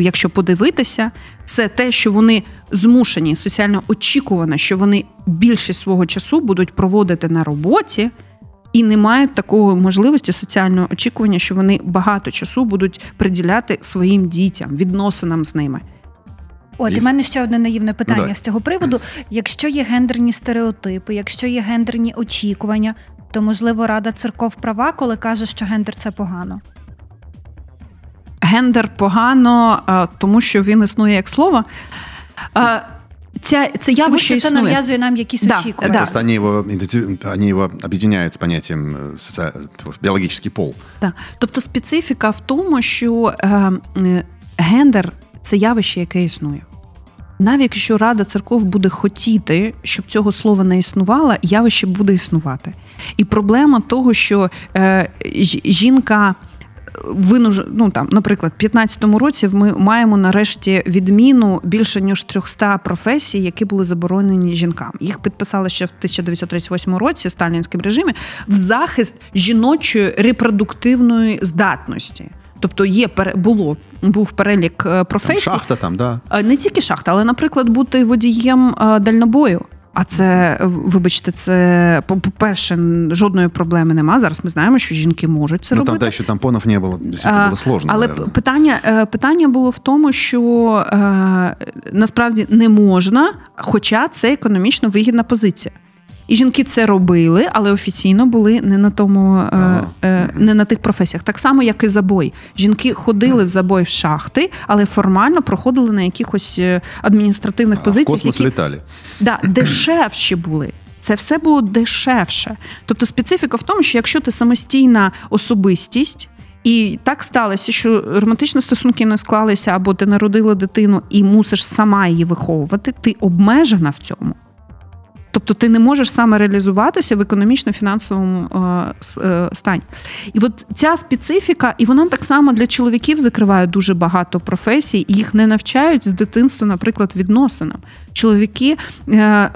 якщо подивитися, це те, що вони змушені соціально очікувано, що вони більшість свого часу будуть проводити на роботі. І не мають такої можливості соціального очікування, що вони багато часу будуть приділяти своїм дітям, відносинам з ними. От і в мене ще одне наївне питання ну, з цього приводу. Якщо є гендерні стереотипи, якщо є гендерні очікування, то можливо Рада церков права, коли каже, що гендер це погано гендер погано, тому що він існує як слово. Ця, це явище Тому що це нав'язує нам якісь да, очікування. Да. Просто они его, они его объединяют з поняттям э, біологічний пол. Да. Тобто специфіка в тому, що е, гендер це явище, яке існує. Навіть якщо Рада церков буде хотіти, щоб цього слова не існувало, явище буде існувати. І проблема того, що е, жінка винуж... ну, там, наприклад, в 2015 році ми маємо нарешті відміну більше ніж 300 професій, які були заборонені жінкам. Їх підписали ще в 1938 році в сталінським режимі в захист жіночої репродуктивної здатності. Тобто є було був перелік е, професій. Там шахта там, да е, не тільки шахта, але, наприклад, бути водієм е, дальнобою. А це, вибачте, це по-перше, жодної проблеми нема. Зараз ми знаємо, що жінки можуть це ну, робити. Там те, що тампонів не було, а, було сложно. Але наверное. питання е, питання було в тому, що е, насправді не можна, хоча це економічно вигідна позиція. І жінки це робили, але офіційно були не на тому, е, ага. е, не на тих професіях. Так само, як і забой. Жінки ходили в забой в шахти, але формально проходили на якихось е, адміністративних позиціях. В космос які літали. Да, дешевші були. Це все було дешевше. Тобто специфіка в тому, що якщо ти самостійна особистість. І так сталося, що романтичні стосунки не склалися, або ти народила дитину і мусиш сама її виховувати, ти обмежена в цьому. Тобто ти не можеш саме реалізуватися в економічно-фінансовому е, е, стані. І от ця специфіка, і вона так само для чоловіків закриває дуже багато професій, і їх не навчають з дитинства, наприклад, відносинам. Чоловіки е,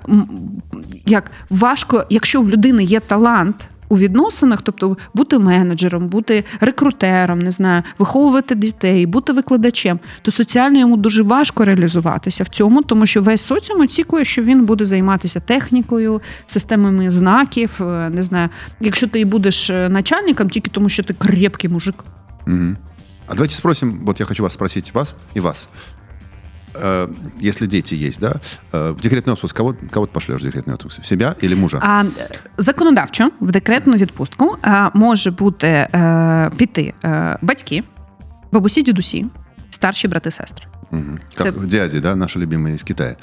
як важко, якщо в людини є талант у відносинах, тобто бути менеджером, бути рекрутером, не знаю, виховувати дітей, бути викладачем, то соціально йому дуже важко реалізуватися в цьому, тому що весь соціум очікує, що він буде займатися технікою, системами знаків. Е, не знаю, якщо ти будеш е, начальником, тільки тому, що ти крепкий мужик. Угу. А давайте спросим, вот я хочу вас спросить, вас и вас. Э, если дети есть, да, э, в декретний отпуск кого, кого ти пошлеш в декретний отпуск? Себя или мужа? А, Законодавчо в декретну відпустку а, може бути е, піти е, батьки, бабусі, дідусі, старші брати, сестри. Угу. Як це... дяді, да, наші любимі з Китаю.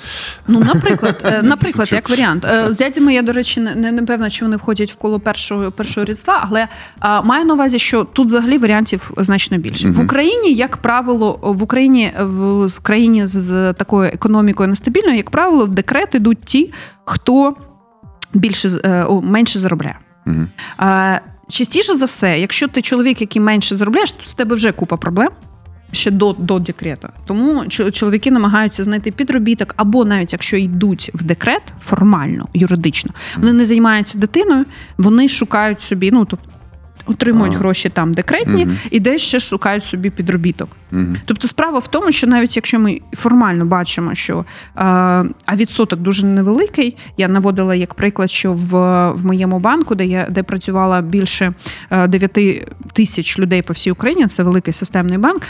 Ну, наприклад, е, наприклад, як варіант. З дядями я, до речі, не, не певна, чи вони входять в коло першого першого рідства, але а, маю на увазі, що тут взагалі варіантів значно більше. Угу. В Україні, як правило, в Україні в, країні з такою економікою нестабільною, як правило, в декрет ідуть ті, хто більше менше заробляє. Угу. А, Частіше за все, якщо ти чоловік, який менше заробляєш, то в тебе вже купа проблем ще до до декрета. Тому чоловіки намагаються знайти підробіток, або навіть якщо йдуть в декрет формально, юридично, вони не займаються дитиною, вони шукають собі, ну тобто отримують ага. гроші там декретні, угу. і десь ще шукають собі підробіток. Угу. Тобто, справа в тому, що навіть якщо ми формально бачимо, що а, а відсоток дуже невеликий, я наводила як приклад, що в в моєму банку, де я де працювала більше 9 тисяч людей по всій Україні, це великий системний банк.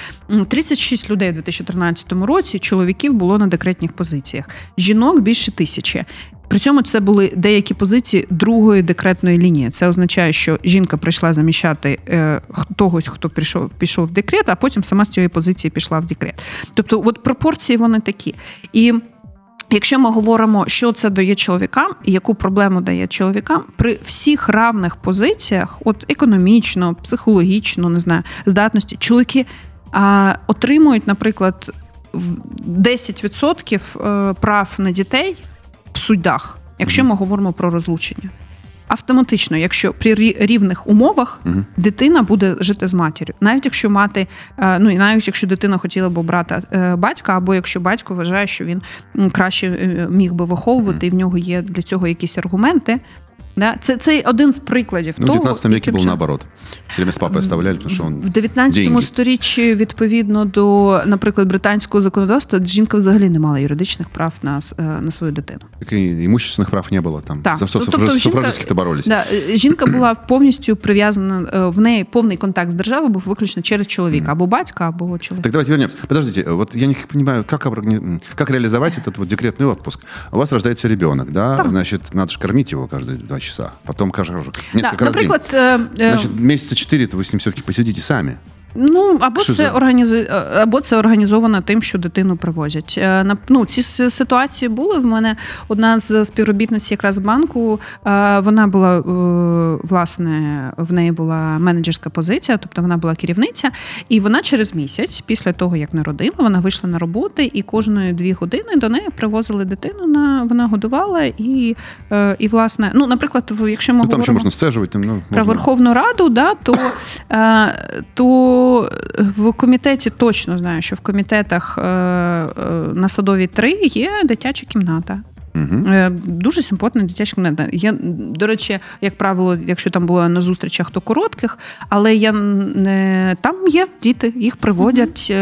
36 людей у 2013 році чоловіків було на декретних позиціях, жінок більше тисячі. При цьому це були деякі позиції другої декретної лінії. Це означає, що жінка прийшла заміщати е, когось, хто прийшов пішов в декрет, а потім сама з цієї позиції пішла в декрет. Тобто, от пропорції вони такі. І Якщо ми говоримо, що це дає чоловікам, яку проблему дає чоловікам, при всіх равних позиціях, от економічно, психологічно, не знаю, здатності, чоловіки а, отримують, наприклад, 10% е, прав на дітей в судах. якщо ми говоримо про розлучення. Автоматично, якщо при рівних умовах Мгм. дитина буде жити з матір'ю, навіть якщо мати, е, ну і навіть якщо дитина хотіла б обрати е, батька, або якщо батько вважає, що він краще е, міг би виховувати, і в нього є для цього якісь аргументи. Да? Це, це один з прикладів. Ну, в того, 19 веке яким был чином- наоборот. Все время с папой оставляли, потому что он... в 19 деньги. сторіччі, відповідно до, наприклад, британського законодавства, жінка взагалі не мала юридичних прав на, с- е, на свою дитину. Так и имущественных прав не было там. Так. За что Ну, суфраж... тобто жінка- суфражистки-то боролись. Да, е, жінка була повністю прив'язана, е, в неї повний контакт з державою був виключно через чоловіка, або батька, або чоловіка. Так давайте вернемся. Подождите, вот я не понимаю, как, органи- как реализовать этот вот декретный отпуск? У вас рождается ребенок, да? Значит, надо же кормить его каждые два часа. Потом каждый несколько Да, раз в день. наприклад, е, е, Значит, месяца четыре-то вы с ним все-таки посидите сами. Ну або це організ... або це організовано тим, що дитину привозять. Е, Ну, ці ситуації були в мене. Одна з співробітниць якраз банку. е, Вона була е, власне, в неї була менеджерська позиція, тобто вона була керівниця, і вона через місяць, після того як народила, вона вийшла на роботи, і кожної дві години до неї привозили дитину. На вона годувала і, е, і власне, ну, наприклад, в- якщо ми Ну, там говоримо... можно сцеживать. там, Ну, Про. Верховну Раду, да, то, е, в комітеті точно знаю, що в комітетах е, е, на садовій 3 є дитяча кімната. Е, Дуже симпотна дитяча кімната. Я, до речі, як правило, якщо там було на зустрічах, то коротких, але я не там є діти, їх приводять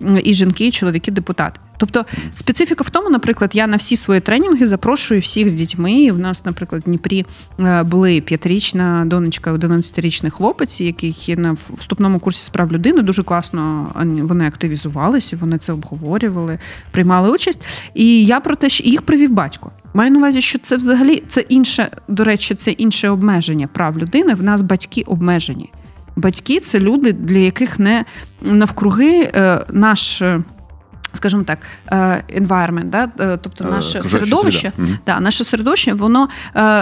угу. і жінки, і чоловіки, депутати. Тобто специфіка в тому, наприклад, я на всі свої тренінги запрошую всіх з дітьми. В нас, наприклад, в Дніпрі е, були п'ятирічна донечка, 11-річний хлопець, який на вступному курсі справ людини дуже класно вони активізувалися, вони це обговорювали, приймали участь. І я про те, що їх привів батько. Маю на увазі, що це взагалі це інше, до речі, це інше обмеження прав людини. В нас батьки обмежені. Батьки це люди, для яких не навкруги е, наш. Скажімо так, е, environment, да? е, тобто Е, наше середовище. Да, наше середовище, воно,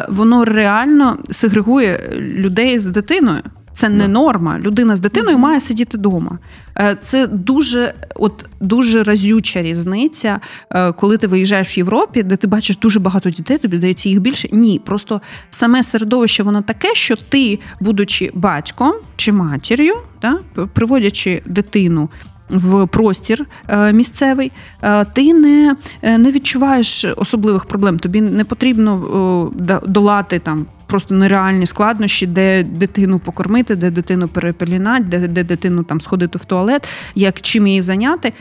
воно реально сегрегує людей з дитиною. Це не норма. Людина з дитиною має сидіти вдома. Це дуже, от дуже разюча різниця, коли ти виїжджаєш в Європі, де ти бачиш дуже багато дітей, тобі здається їх більше. Ні, просто саме середовище воно таке, що ти, будучи батьком чи матір'ю, да, приводячи дитину. В простір е, місцевий, е, ти не, е, не відчуваєш особливих проблем. Тобі не потрібно да- долати там просто нереальні складнощі, де дитину покормити, де дитину перепелінати, де, де дитину там сходити в туалет, як чим її зайняти.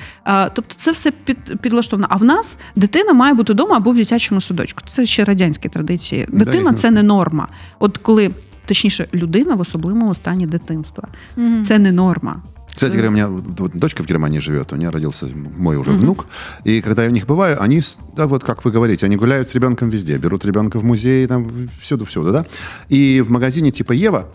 Тобто це все під, підлаштовано. А в нас дитина має бути вдома або в дитячому садочку. Це ще радянські традиції. Дитина це не норма. От коли. Точніше, людина в особливому стані дитинства. Мгм. Це не норма. Кстати говоря, у меня вот дочка в Германии живет, у нее родился мой уже внук. И когда я у них бываю, они, да, вот как вы говорите, они гуляют с ребенком везде, берут ребенка в музей, там всюду-всюду, да. И в магазине типа Ева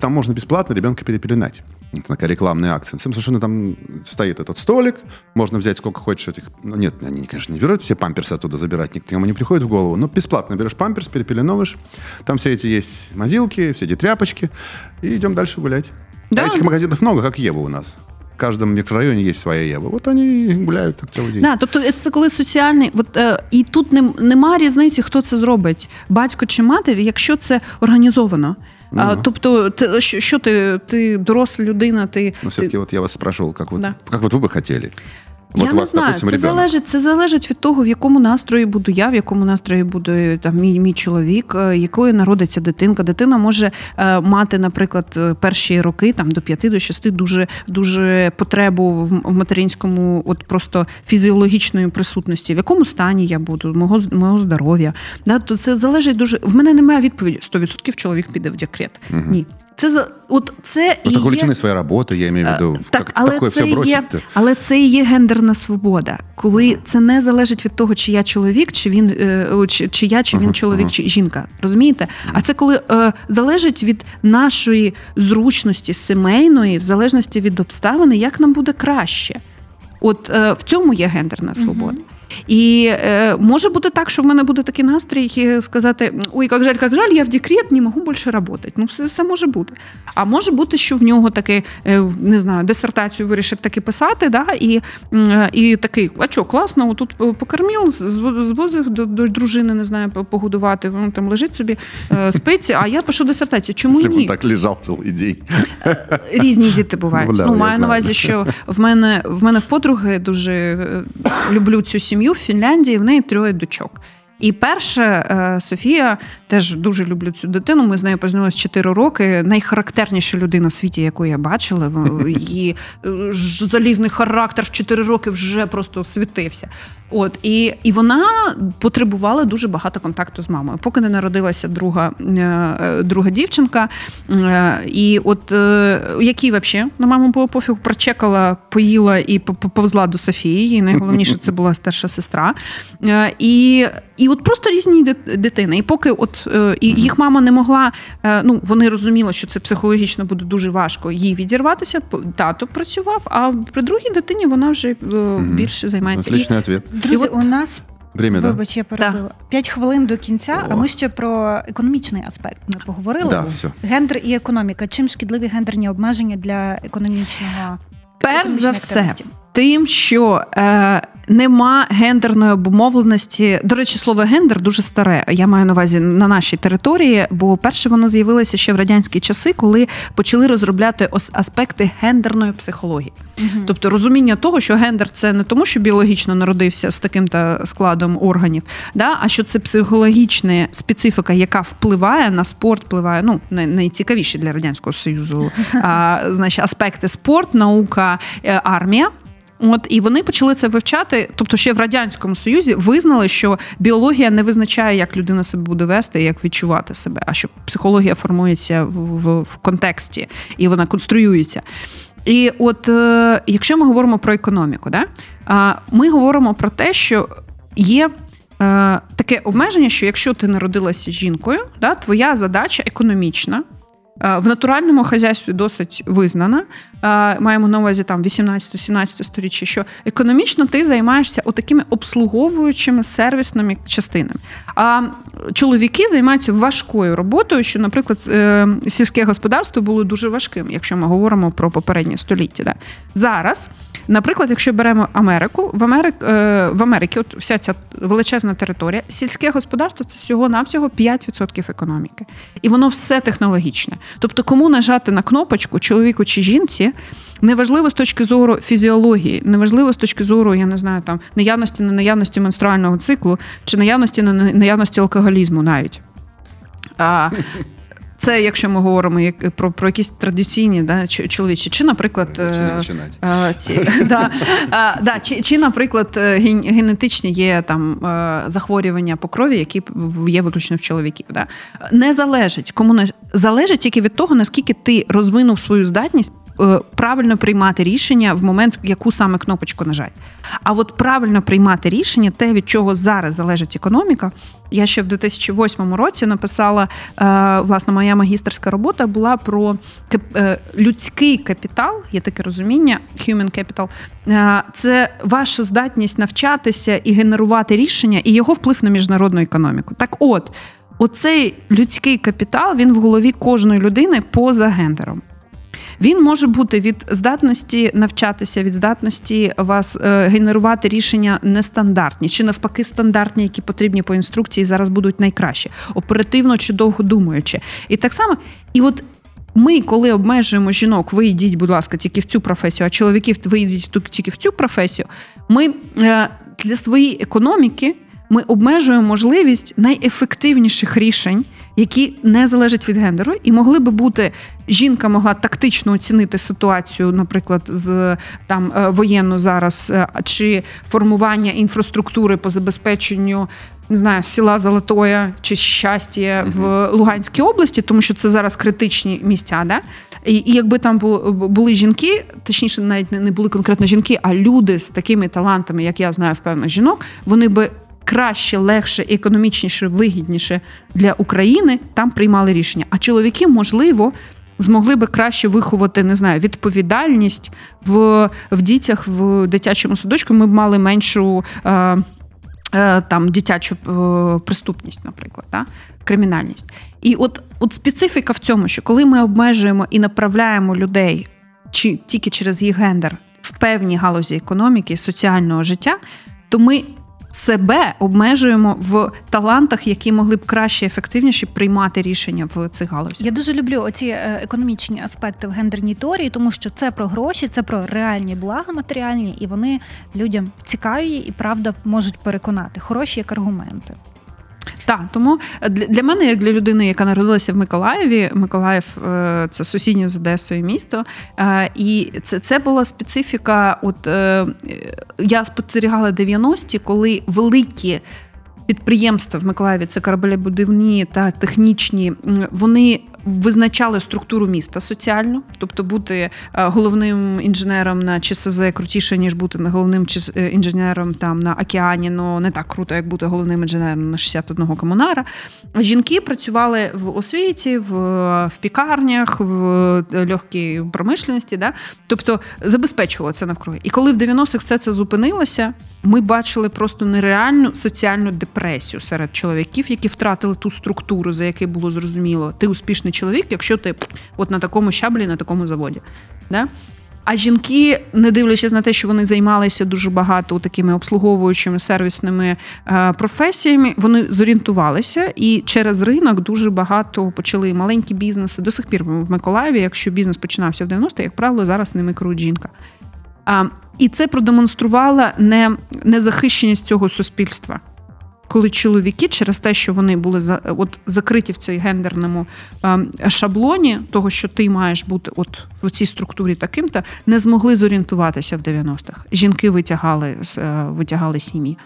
там можно бесплатно ребенка перепеленать. Это такая рекламная акция. Всем совершенно там стоит этот столик, можно взять сколько хочешь этих... Ну, нет, они, конечно, не берут все памперсы оттуда забирать, никому не приходит в голову, но бесплатно берешь памперс, перепеленовываешь, там все эти есть мазилки, все эти тряпочки, и идем дальше гулять. Да. А этих магазинов много, как Ева у нас. В каждом микрорайоне есть своя Ева. Вот они гуляют так целый день. Да, тобто це коли соціальний, от, е, і тут не, нема різниці, хто це зробить, батько чи матір, якщо це організовано. А, Ага. тобто, ти, що, що ти, ти доросла людина, ти, Но все-таки вот я вас спрашивал, как вот, Да. как вот вы бы хотели? Я Вот у не знаю, допустим, це ребенок. залежить, це залежить від того, в якому настрої буду я, в якому настрої буде там мій, мій чоловік, е, якою народиться дитинка. Дитина може е, мати, наприклад, е, перші роки там до 5 до 6 дуже дуже потребу в, в материнському, от просто фізіологічної присутності, в якому стані я буду, мого мого здоров'я. Да, то це залежить дуже. В мене немає відповіді 100% чоловік піде в декрет. Мгм. Ні. Це за от це і є... своей работой, я имею в виду. Е, Так, как але такое це, все є, але це і є гендерна свобода, коли це не залежить від того, чи я чоловік, чи він е, чи, чи я, чи він Ага, чоловік, ага. чи жінка. Розумієте? А це коли е, залежить від нашої зручності сімейної, в залежності від обставини, як нам буде краще. От е, в цьому є гендерна свобода. І е, може бути так, що в мене буде такий настрій е, сказати: ой, як жаль, як жаль, я в декрет, не можу більше працювати. Ну, все, все може бути. А може бути, що в нього таки е, не знаю, дисертацію вирішить таки писати, да, і е, і такий, а що, класно, тут покормив, звозив до, до дружини, не знаю, погодувати. Він там лежить собі, е, спить, а я пишу дисертацію. Чому Якщо ні? так лежав цілий день. Різні діти бувають. Ну, да, ну, маю на увазі, що в мене в мене в подруги дуже люблю цю сім'ю в Фінляндії. В неї троє дочок. І перше, е, Софія теж дуже люблю цю дитину. Ми з нею познайомилися 4 роки. Найхарактерніша людина в світі, яку я бачила. Її е, залізний характер в 4 роки вже просто світився. От і, і вона потребувала дуже багато контакту з мамою. Поки не народилася друга, е, друга дівчинка. І от якій взагалі на маму було пофігу, прочекала, поїла і по- по- повзла до Софії. Їй найголовніше це була старша сестра. І, і от просто різні дит- дитини. І поки от е, і їх мама не могла, е, ну вони розуміли, що це психологічно буде дуже важко їй відірватися. Тато працював, а при другій дитині вона вже е, більше займається. І Отличный ответ. Друзі, от- у нас Время, да? вибач, я перебила. П'ять хвилин до кінця, а ми ще про економічний аспект не поговорили. Да, все. Гендер і економіка. Чим шкідливі гендерні обмеження для економічного Перш за все, тим, що е, нема гендерної обумовленості. До речі, слово гендер дуже старе. Я маю на увазі на нашій території, бо перше воно з'явилося ще в радянські часи, коли почали розробляти аспекти гендерної психології. Тобто розуміння того, що гендер це не тому, що біологічно народився з таким та складом органів, да, а що це психологічна специфіка, яка впливає на спорт, впливає ну най- найцікавіші для радянського союзу а, значить, аспекти спорт, наука, е, армія. От і вони почали це вивчати. Тобто, ще в радянському союзі визнали, що біологія не визначає, як людина себе буде вести, як відчувати себе, а що психологія формується в, в, в контексті і вона конструюється. І от е, якщо ми говоримо про економіку, да, а, ми говоримо про те, що є. е, Таке обмеження, що якщо ти народилася жінкою, да, твоя задача економічна, е, в натуральному хазяйстві досить визнана. Е, Маємо на увазі там 18-17 сторіччя, що економічно ти займаєшся отакими обслуговуючими сервісними частинами. А чоловіки займаються важкою роботою, що, наприклад, е, сільське господарство було дуже важким, якщо ми говоримо про попереднє століття. Да. Зараз, наприклад, якщо беремо Америку, в Америк, е, в Америці, от вся ця величезна територія, сільське господарство це всього-навсього 5% економіки. І воно все технологічне. Тобто, кому нажати на кнопочку, чоловіку чи жінці, неважливо з точки зору фізіології, неважливо з точки зору, я не знаю, там наявності на наявності менструального циклу чи наявності на наявності алкоголізму навіть. А, це якщо ми говоримо як, про, про якісь традиційні да, чоловічі, чи, наприклад, Чи е? Е, Ці, да, е, да, чи, чи, наприклад, ген- генетичні є там захворювання по крові, які є виключно в чоловіків. Да? Не залежить, кому не залежить тільки від того, наскільки ти розвинув свою здатність. Е, Правильно приймати рішення в момент, яку саме кнопочку нажати. А от правильно приймати рішення, те, від чого зараз залежить економіка. Я ще в 2008 році написала е, власне моя магістерська робота була про е, людський капітал, є таке розуміння, human capital. Це ваша здатність навчатися і генерувати рішення, і його вплив на міжнародну економіку. Так от, оцей людський капітал він в голові кожної людини поза гендером. Він може бути від здатності навчатися, від здатності вас е, генерувати рішення нестандартні, чи навпаки стандартні, які потрібні по інструкції, зараз будуть найкращі, оперативно чи довго думаючи. І так само, і от. Ми, коли обмежуємо жінок, ви йдіть, будь ласка, тільки в цю професію, а чоловіків ви тут тільки в цю професію. Ми е, для своєї економіки ми обмежуємо можливість найефективніших рішень, які не залежать від гендеру, і могли би бути жінка могла тактично оцінити ситуацію, наприклад, з там е, воєнну зараз, е, чи формування інфраструктури по забезпеченню. Не знаю, села Золотоя чи щастя в Луганській області, тому що це зараз критичні місця. Да? І, і якби там бу- були жінки, точніше, навіть не не були конкретно жінки, а люди з такими талантами, як я знаю в певних жінок, вони би краще, легше, економічніше, вигідніше для України там приймали рішення. А чоловіки, можливо, змогли би краще виховати, не знаю, відповідальність в, в дітях в дитячому садочку. Ми б мали меншу. Е, е, там дитячу е, преступність, наприклад, да? кримінальність. І от, от специфіка в цьому, що коли ми обмежуємо і направляємо людей чи тільки через їх гендер в певні галузі економіки соціального життя, то ми себе обмежуємо в талантах, які могли б краще ефективніше приймати рішення в цих галузях. Я дуже люблю оці е, економічні аспекти в гендерній теорії, тому що це про гроші, це про реальні блага матеріальні, і вони людям цікаві і правда можуть переконати хороші як аргументи. Так, тому для, для мене, як для людини, яка народилася в Миколаєві, Миколаїв е, це сусіднє з Одесою місто. Е, і це це була специфіка. От е, я спостерігала 90-ті, коли великі. Підприємства в Миколаєві це кораблебудівні та технічні. Вони визначали структуру міста соціальну, тобто бути е, головним інженером на ЧСЗ крутіше, ніж бути головним е, інженером там на океані, ну не так круто, як бути головним інженером на 61 комунара. Жінки працювали в освіті, в, в пікарнях, в е, легкій промишленості, да? тобто це навкруги. І коли в 90-х все це зупинилося, ми бачили просто нереальну соціальну депресію серед чоловіків, які втратили ту структуру, за яку було зрозуміло, ти успішний чоловік, якщо ти от на такому щаблі, на такому заводі. Да? А жінки, не дивлячись на те, що вони займалися дуже багато такими обслуговуючими сервісними е, професіями, вони зорієнтувалися і через ринок дуже багато почали маленькі бізнеси. До сих пір в Миколаєві, якщо бізнес починався в 90-х, як правило, зараз ними керують жінка. І це продемонструвало не, незахищеність цього суспільства коли чоловіки через те, що вони були за от закриті в цій гендерному е, шаблоні, того що ти маєш бути от в цій структурі таким-то, не змогли зорієнтуватися в 90-х. Жінки витягали е, витягали сім'ї.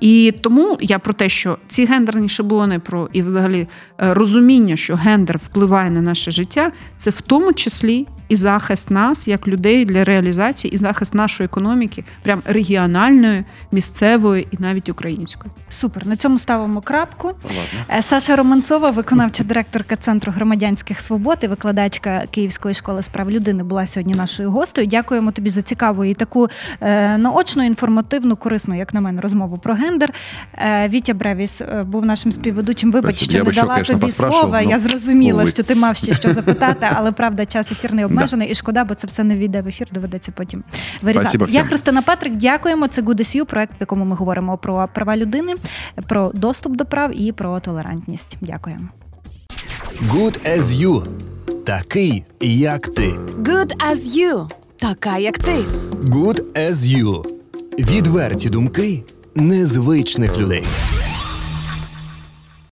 І тому я про те, що ці гендерні шаблони про і взагалі е, розуміння, що гендер впливає на наше життя, це в тому числі і захист нас як людей для реалізації, і захист нашої економіки, прям регіональної, місцевої і навіть української. Супер. На цьому ставимо крапку. Ладно. Е, Саша Романцова, виконавча директорка Центру громадянських свобод і викладачка Київської школи справ людини, була сьогодні нашою гостею. Дякуємо тобі за цікаву і таку е, наочну, інформативну, корисну, як на мене, розмову про гендер. Е, Вітя Бревіс був нашим співведучим. Вибач, що я не дала тобі слова. Я зрозуміла, що ти мав ще що запитати, але правда, час ефірний обмежений, да. і шкода, бо це все не війде в ефір, доведеться потім вирізати. Я Христина Петрик, дякуємо. Це Good SU, проект, в якому ми говоримо про права людини, про доступ до прав і про толерантність. Дякуємо. Good as you. Такий, як ти. Good as you. Така, як ти. Good as you. Відверті думки незвичних людей.